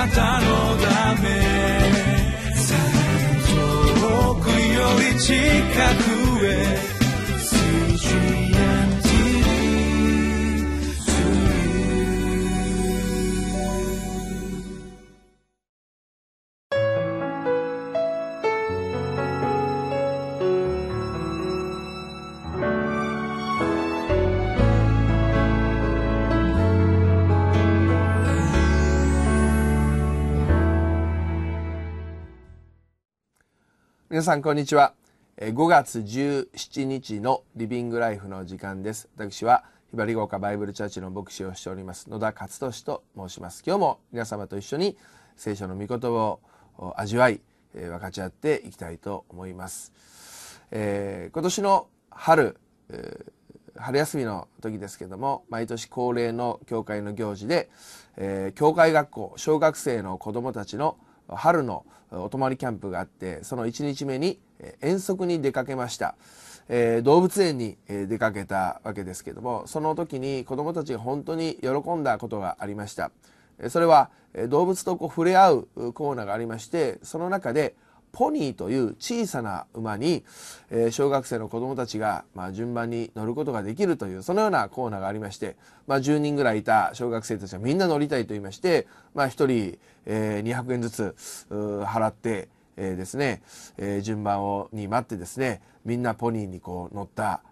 なたのため。遠くより近く。皆さんこんにちは。5月17日のリビングライフの時間です。私はひばりごうかバイブルチャーチの牧師をしております野田勝利と申します。今日も皆様と一緒に聖書の御言葉を味わい分かち合っていきたいと思います、えー、今年の春、えー、春休みの時ですけども毎年恒例の教会の行事で、えー、教会学校小学生の子どもたちの春のお泊まりキャンプがあってその1日目に遠足に出かけました、えー、動物園に出かけたわけですけどもその時に子どもたちが本当に喜んだことがありました。それは動物とこう触れ合うコーナーがありましてその中でポニーという小さな馬に、えー、小学生の子どもたちが、まあ、順番に乗ることができるというそのようなコーナーがありまして、まあ、10人ぐらいいた小学生たちはみんな乗りたいと言いまして、まあ、1人、えー、200円ずつ払ってえー、ですね、え、順番をに待ってですねみんなポニーにこう乗った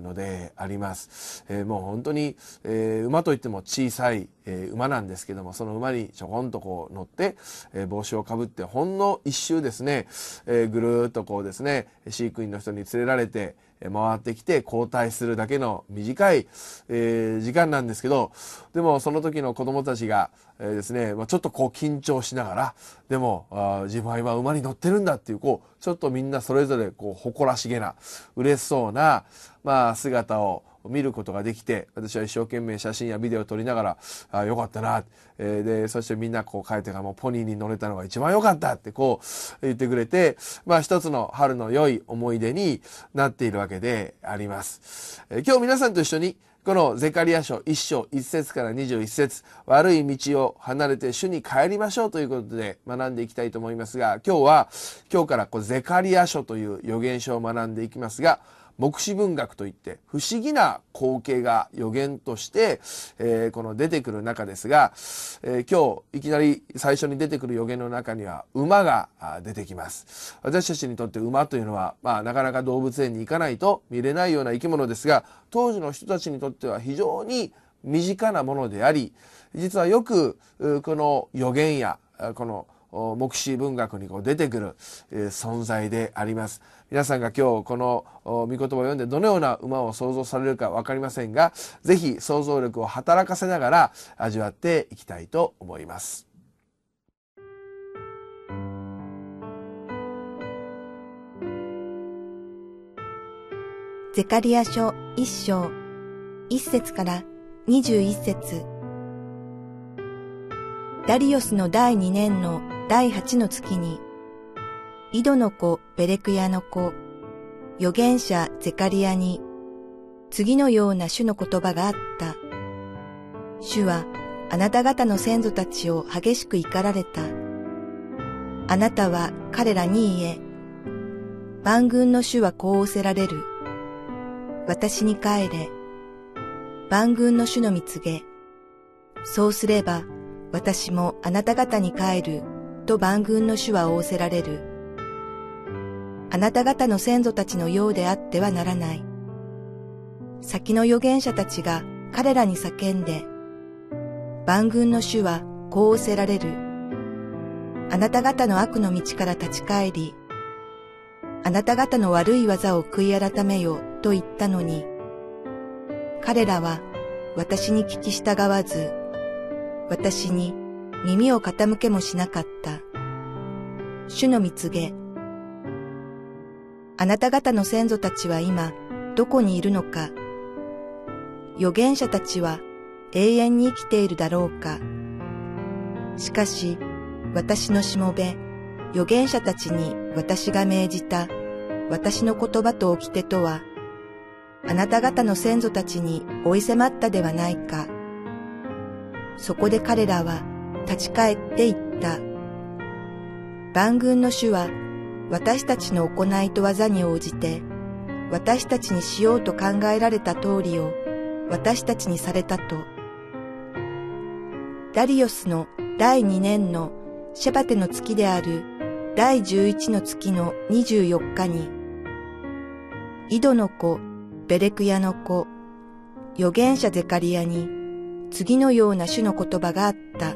のであります、えー、もう本当に、えー、馬といっても小さい、えー、馬なんですけどもその馬にちょこんとこう乗って、え、帽子をかぶってほんの一周ですね、え、ぐるっとこうですね飼育員の人に連れられて回ってきて交代するだけの短い、え、時間なんですけどでもその時の子供たちが、え、ですね、まあ、ちょっとこう緊張しながらでもあ自分は今馬に乗ってるんだっていうこうちょっとみんなそれぞれこう誇らしげな嬉しそうな、まあ、姿を見ることができて私は一生懸命写真やビデオを撮りながらあよかったな、えー、でそしてみんなこう帰ってからもうポニーに乗れたのが一番良かったってこう言ってくれてまあ一つの春の良い思い出になっているわけであります。えー、今日皆さんと一緒にこのゼカリア書1章1節から21節悪い道を離れて主に帰りましょうということで学んでいきたいと思いますが今日は今日からこうゼカリア書という予言書を学んでいきますが目視文学といって不思議な光景が予言として、えー、この出てくる中ですが、えー、今日いきなり最初に出てくる予言の中には馬が出てきます。私たちにとって馬というのは、まあ、なかなか動物園に行かないと見れないような生き物ですが当時の人たちにとっては非常に身近なものであり実はよくこの予言やこの目視文学にこう出てくる、存在であります。皆さんが今日この御言葉を読んでどのような馬を想像されるか分かりませんが是非想像力を働かせながら味わっていきたいと思います。ゼカリア書一章一節から二十一節。ダリオスの第二年の第八の月に、井戸の子ベレクヤの子、預言者ゼカリアに、次のような主の言葉があった。主はあなた方の先祖たちを激しく怒られた。あなたは彼らに言え、万軍の主はこう仰せられる。私に帰れ。万軍の主の蜜げ。そうすれば、私もあなた方に帰る。と万軍の主は仰せられる。あなた方の先祖たちのようであってはならない。先の預言者たちが彼らに叫んで、万軍の主はこう仰せられる。あなた方の悪の道から立ち返り、あなた方の悪い技を悔い改めよと言ったのに、彼らは私に聞き従わず、私に耳を傾けもしなかった。主の蜜げ。あなた方の先祖たちは今、どこにいるのか。預言者たちは永遠に生きているだろうか。しかし、私のしもべ、預言者たちに私が命じた私の言葉と掟とは、あなた方の先祖たちに追い迫ったではないか。そこで彼らは立ち返っていった。万軍の主は私たちの行いと技に応じて、私たちにしようと考えられた通りを私たちにされたと。ダリオスの第2年のシェバテの月である第11の月の24日に、井戸の子、ベレクヤの子、預言者ゼカリアに次のような種の言葉があった。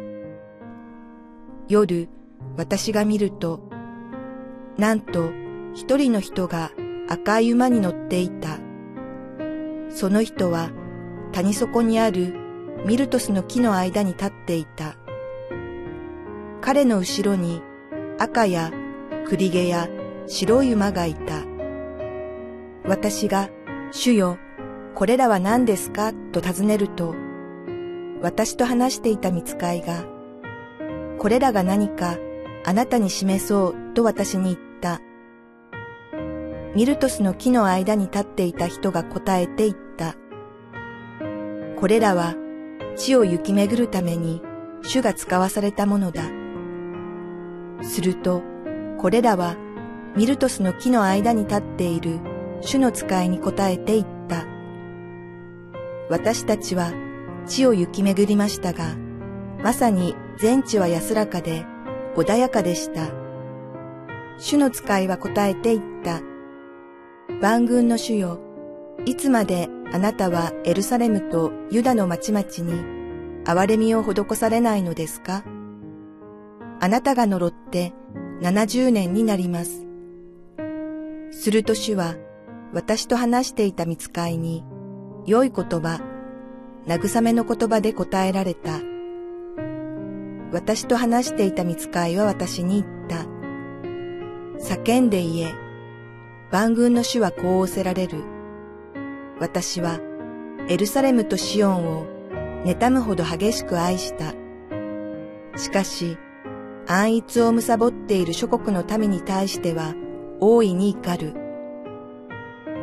夜、私が見ると、なんと一人の人が赤い馬に乗っていた。その人は谷底にあるミルトスの木の間に立っていた。彼の後ろに赤や栗毛や白い馬がいた。私が、主よ、これらは何ですか？と尋ねると、私と話していた見つかいが、これらが何かあなたに示そうと私に言った。ミルトスの木の間に立っていた人が答えて言った。これらは地を行き巡るために主が使わされたものだ。すると、これらはミルトスの木の間に立っている主の使いに答えて言った。私たちは地を行き巡りましたが、まさに全地は安らかで穏やかでした。主の使いは答えて言った。万軍の主よ、いつまであなたはエルサレムとユダの町々に憐れみを施されないのですか？あなたが呪って70年になります。すると主は私と話していた見つかいに良い言葉、慰めの言葉で答えられた。私と話していた見つかいは私に言った。叫んで言え。万軍の主はこう仰せられる。私はエルサレムとシオンを妬むほど激しく愛した。しかし、安逸を貪っている諸国の民に対しては大いに怒る。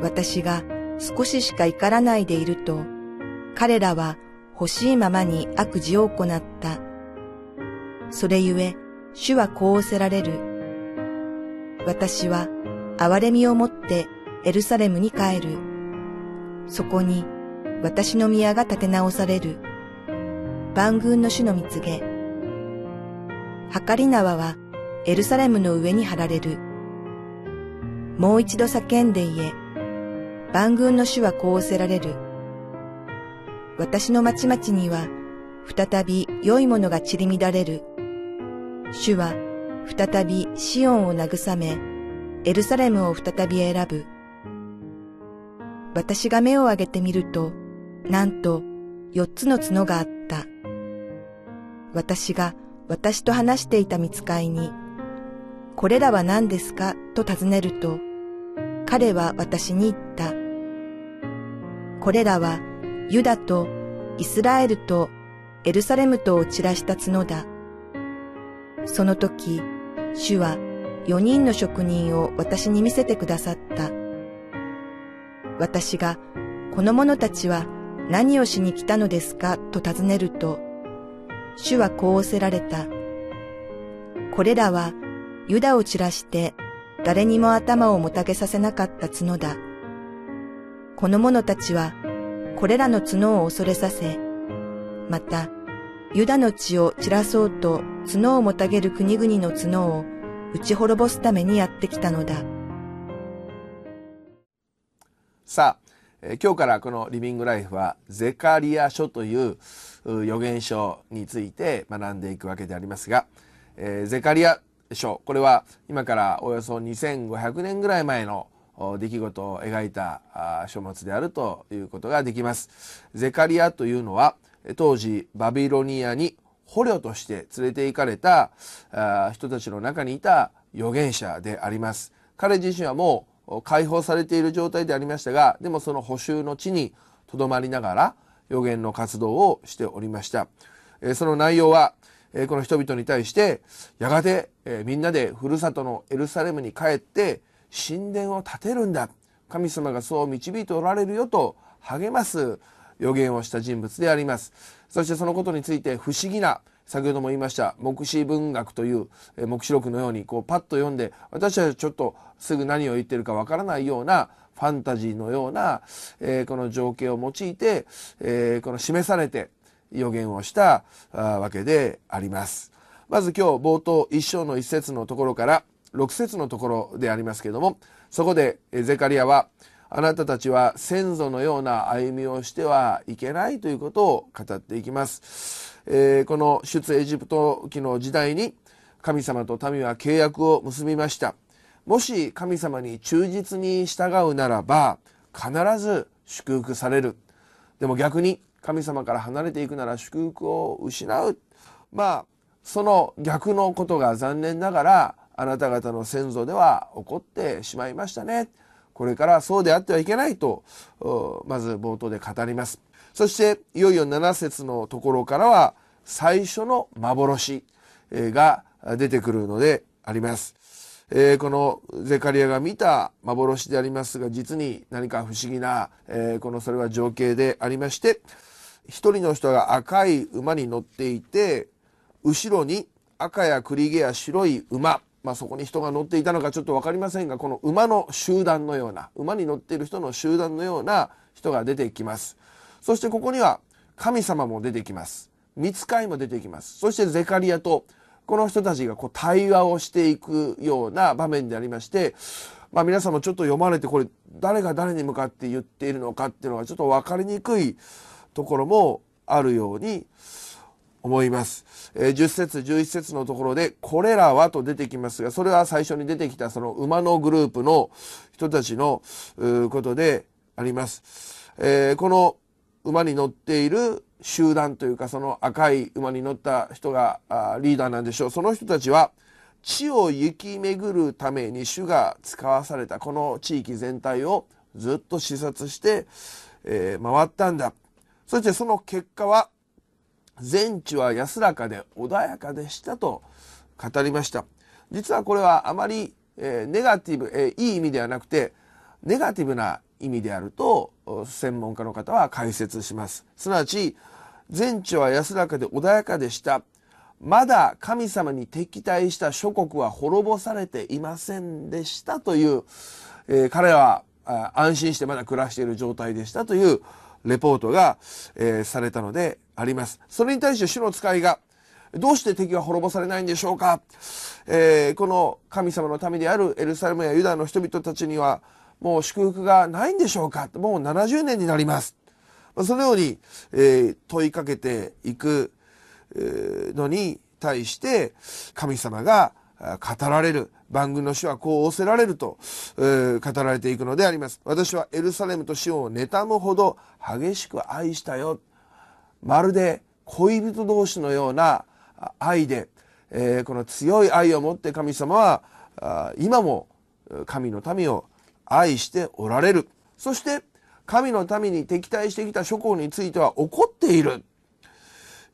私が少ししか怒らないでいると、彼らは欲しいままに悪事を行った。それゆえ、主はこう仰せられる。私は憐れみをもってエルサレムに帰る。そこに私の宮が建て直される。万軍の主の蜜げ。はかり縄はエルサレムの上に張られる。もう一度叫んで言え。万軍の主はこう仰せられる。私の町々には再び良いものが散り乱れる。主は再びシオンを慰め、エルサレムを再び選ぶ。私が目を上げてみると、なんと四つの角があった。私が私と話していた見つかいに、これらは何ですか？と尋ねると、彼は私に言った。これらはユダとイスラエルとエルサレムとを散らした角だ。その時、主は四人の職人を私に見せてくださった。私が、この者たちは何をしに来たのですかと尋ねると、主はこう仰せられた。これらはユダを散らして誰にも頭をもたげさせなかった角だ。この者たちはこれらの角を恐れさせ、またユダの血を散らそうと角をもたげる国々の角を打ち滅ぼすためにやってきたのだ。さあ、えー今日からこのリビングライフはゼカリア書というう預言書について学んでいくわけでありますが、えーゼカリア書これは今からおよそ2500年ぐらい前の出来事を描いたあー書物であるということができます。ゼカリアというのはえー当時バビロニアに捕虜として連れて行かれた人たちの中にいた預言者であります。彼自身はもう解放されている状態でありましたが、でもその補修の地にとどまりながら預言の活動をしておりました。その内容は、この人々に対して、やがて、みんなでふるさとのエルサレムに帰って神殿を建てるんだ。神様がそう導いておられるよと励ます予言をした人物であります。そしてそのことについて不思議な先ほども言いました目視文学という目視録のようにこうパッと読んで私はちょっとすぐ何を言ってるかわからないようなファンタジーのような、えー、この情景を用いて、えー、この示されて予言をしたわけであります。まず今日冒頭一章の一節のところから6節のところでありますけれどもそこでゼカリアはあなたたちは先祖のような歩みをしてはいけないということを語っていきます。えー、この出エジプト期の時代に神様と民は契約を結びました。もし神様に忠実に従うならば必ず祝福される。でも逆に神様から離れていくなら祝福を失う。まあその逆のことが残念ながらあなた方の先祖では起こってしまいましたね。これからそうであってはいけないとまず冒頭で語りますそしていよいよ7節のところからは最初の幻が出てくるのであります。えー、このゼカリアが見た幻でありますが実に何か不思議な、えー、このそれは情景でありまして一人の人が赤い馬に乗っていて後ろに赤や栗毛や白い馬まあ、そこに人が乗っていたのかちょっと分かりませんがこの馬の集団のような馬に乗っている人の集団のような人が出てきます。そしてここには神様も出てきます。見ついも出てきます。そしてゼカリアとこの人たちがこう対話をしていくような場面でありましてまあ、皆さんもちょっと読まれてこれ誰が誰に向かって言っているのかっていうのがちょっと分かりにくいところもあるように思います。えー、10節11節のところで「これらは」と出てきますがそれは最初に出てきたその馬のグループの人たちのことであります。えー、この馬に乗っている集団というかその赤い馬に乗った人がリーダーなんでしょうその人たちは地を行き巡るために主が使わされたこの地域全体をずっと視察して、えー、回ったんだそしてその結果は全地は安らかで穏やかでしたと語りました。実はこれはあまり、えー、ネガティブ、えー、いい意味ではなくてネガティブな意味であると専門家の方は解説します。すなわち全地は安らかで穏やかでした。まだ神様に敵対した諸国は滅ぼされていませんでしたという、えー、彼は安心してまだ暮らしている状態でしたというレポートが、えー、されたのであります。それに対して主の使いが、どうして敵が滅ぼされないんでしょうか、えー、この神様の民であるエルサレムやユダの人々たちにはもう祝福がないんでしょうか？もう70年になります。そのように、えー、問いかけていくのに対して神様が語られる番組の主はこう仰せられると、語られていくのであります。私はエルサレムとシオンを妬むほど激しく愛したよ。まるで恋人同士のような愛で、えー、この強い愛を持って神様は今も神の民を愛しておられる。そして神の民に敵対してきた諸国については怒っている。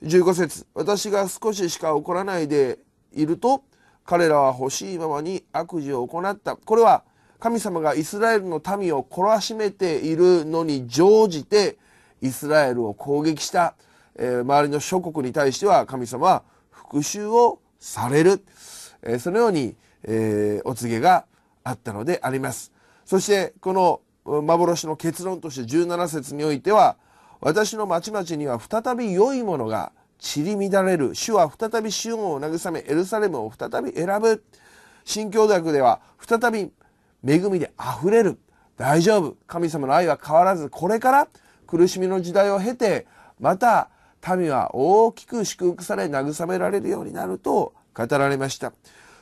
15節私が少ししか怒らないでいると彼らは欲しいままに悪事を行った。これは神様がイスラエルの民を懲らしめているのに乗じてイスラエルを攻撃した、えー、周りの諸国に対しては神様は復讐をされる、えー、そのように、えー、お告げがあったのであります。そしてこの幻の結論として17節においては私の町々には再び良いものが散り乱れる。主は再びシオンを慰めエルサレムを再び選ぶ。新教学では再び恵みで溢れる。大丈夫。神様の愛は変わらずこれから苦しみの時代を経てまた民は大きく祝福され慰められるようになると語られました。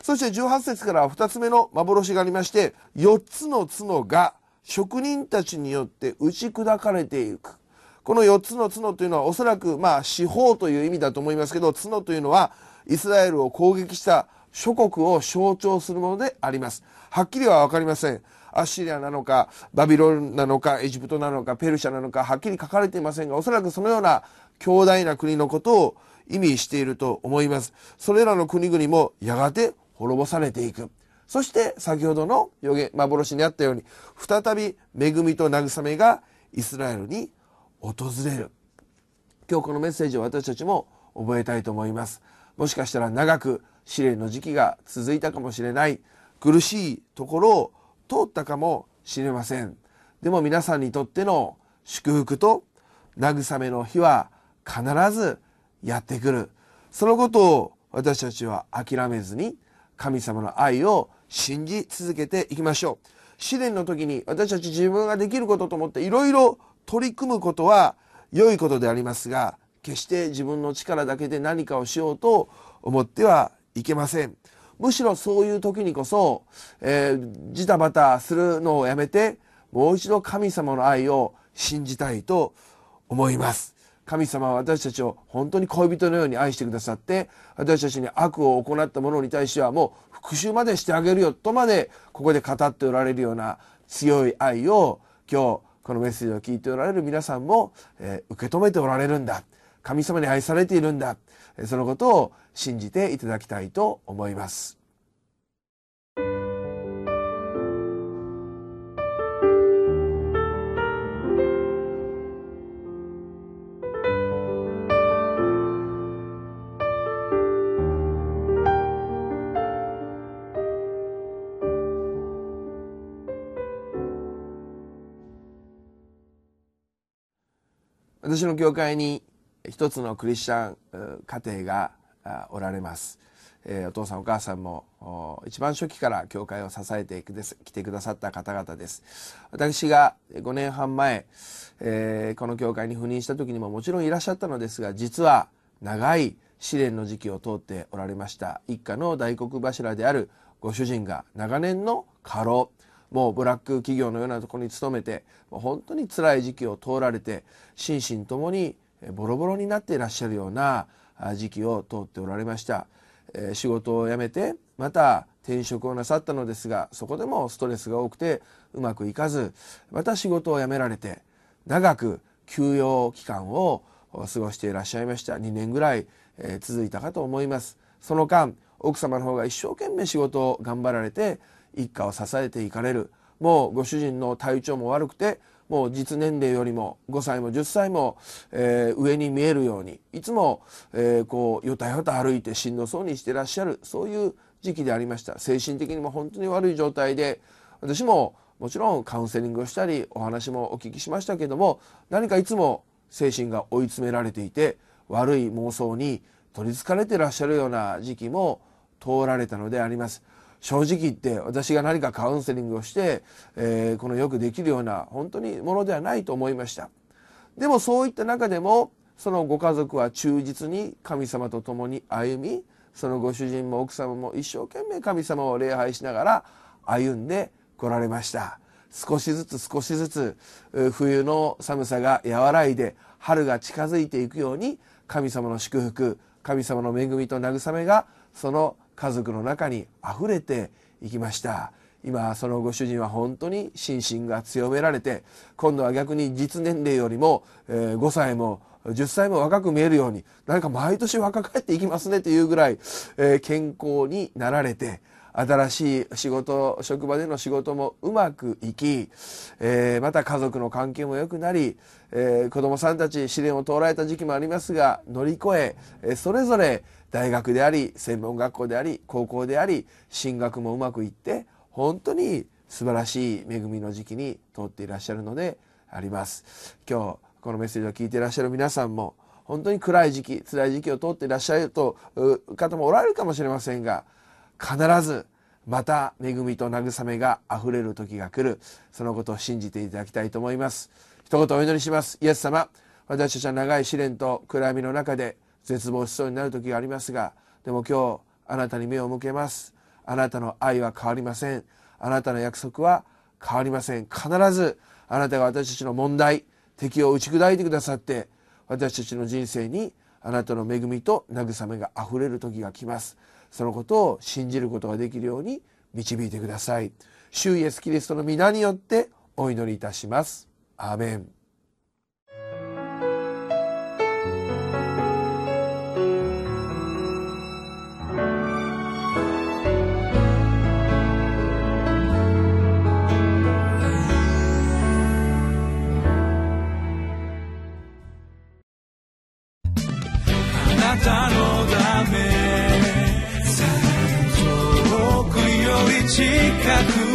そして18節からは2つ目の幻がありまして4つの角が職人たちによって打ち砕かれていく。この4つの角というのはおそらくまあ四方という意味だと思いますけど角というのはイスラエルを攻撃した諸国を象徴するものであります。はっきりは分かりません。アッシリアなのか、バビロンなのか、エジプトなのか、ペルシャなのか、はっきり書かれていませんが、おそらくそのような強大な国のことを意味していると思います。それらの国々もやがて滅ぼされていく。そして先ほどの予言、幻にあったように、再び恵みと慰めがイスラエルに訪れる。今日このメッセージを私たちも覚えたいと思います。もしかしたら長く試練の時期が続いたかもしれない。苦しいところを通ったかもしれません。でも皆さんにとっての祝福と慰めの日は必ずやってくる。そのことを私たちは諦めずに神様の愛を信じ続けていきましょう。試練の時に私たち自分ができることと思っていろいろ取り組むことは良いことでありますが決して自分の力だけで何かをしようと思ってはいけません。むしろそういう時にこそ、えー、ジタバタするのをやめてもう一度神様の愛を信じたいと思います。神様は私たちを本当に恋人のように愛してくださって私たちに悪を行った者に対してはもう復讐までしてあげるよとまでここで語っておられるような強い愛を今日このメッセージを聞いておられる皆さんも、えー、受け止めておられるんだ神様に愛されているんだそのことを信じていただきたいと思います。私の教会に一つのクリスチャン家庭がおられます、えー、お父さんお母さんも一番初期から教会を支えてきてくださった方々です。私が5年半前、えー、この教会に赴任した時にももちろんいらっしゃったのですが実は長い試練の時期を通っておられました。一家の大黒柱であるご主人が長年の過労もうブラック企業のようなところに勤めて本当に辛い時期を通られて心身ともにボロボロになっていらっしゃるような時期を通っておられました、え仕事を辞めてまた転職をなさったのですがそこでもストレスが多くてうまくいかずまた仕事を辞められて長く休養期間を過ごしていらっしゃいました。2年ぐらい、え続いたかと思います。その間奥様の方が一生懸命仕事を頑張られて一家を支えていかれるもうご主人の体調も悪くてもう実年齢よりも5歳も10歳も、えー、上に見えるようにいつも、えー、こうよたよた歩いてしんどそうにしてらっしゃるそういう時期でありました精神的にも本当に悪い状態で私ももちろんカウンセリングをしたりお話もお聞きしましたけども何かいつも精神が追い詰められていて悪い妄想に取りつかれてらっしゃるような時期も通られたのであります。正直言って私が何かカウンセリングをして、えー、このよくできるような本当にものではないと思いました。でもそういった中でもそのご家族は忠実に神様と共に歩みそのご主人も奥様も一生懸命神様を礼拝しながら歩んでこられました。少しずつ少しずつ冬の寒さが和らいで春が近づいていくように神様の祝福神様の恵みと慰めがその家族の中に溢れていきました。今そのご主人は本当に心身が強められて今度は逆に実年齢よりも5歳も10歳も若く見えるように何か毎年若返っていきますねというぐらい健康になられて新しい仕事職場での仕事もうまくいき、えー、また家族の関係も良くなり、えー、子供さんたち試練を通られた時期もありますが乗り越ええそれぞれ大学であり専門学校であり高校であり進学もうまくいって本当に素晴らしい恵みの時期に通っていらっしゃるのであります。今日このメッセージを聞いていらっしゃる皆さんも本当に暗い時期辛い時期を通っていらっしゃると方もおられるかもしれませんが必ずまた恵みと慰めがあふれる時が来る。そのことを信じていただきたいと思います。一言お祈りします。イエス様私たちは長い試練と暗闇の中で絶望しそうになる時がありますがでも今日あなたに目を向けます。あなたの愛は変わりません。あなたの約束は変わりません。必ずあなたが私たちの問題敵を打ち砕いてくださって私たちの人生にあなたの恵みと慰めがあふれる時が来ます。そのことを信じることができるように導いてください。主イエスキリストの皆によってお祈りいたします。アーメン。近く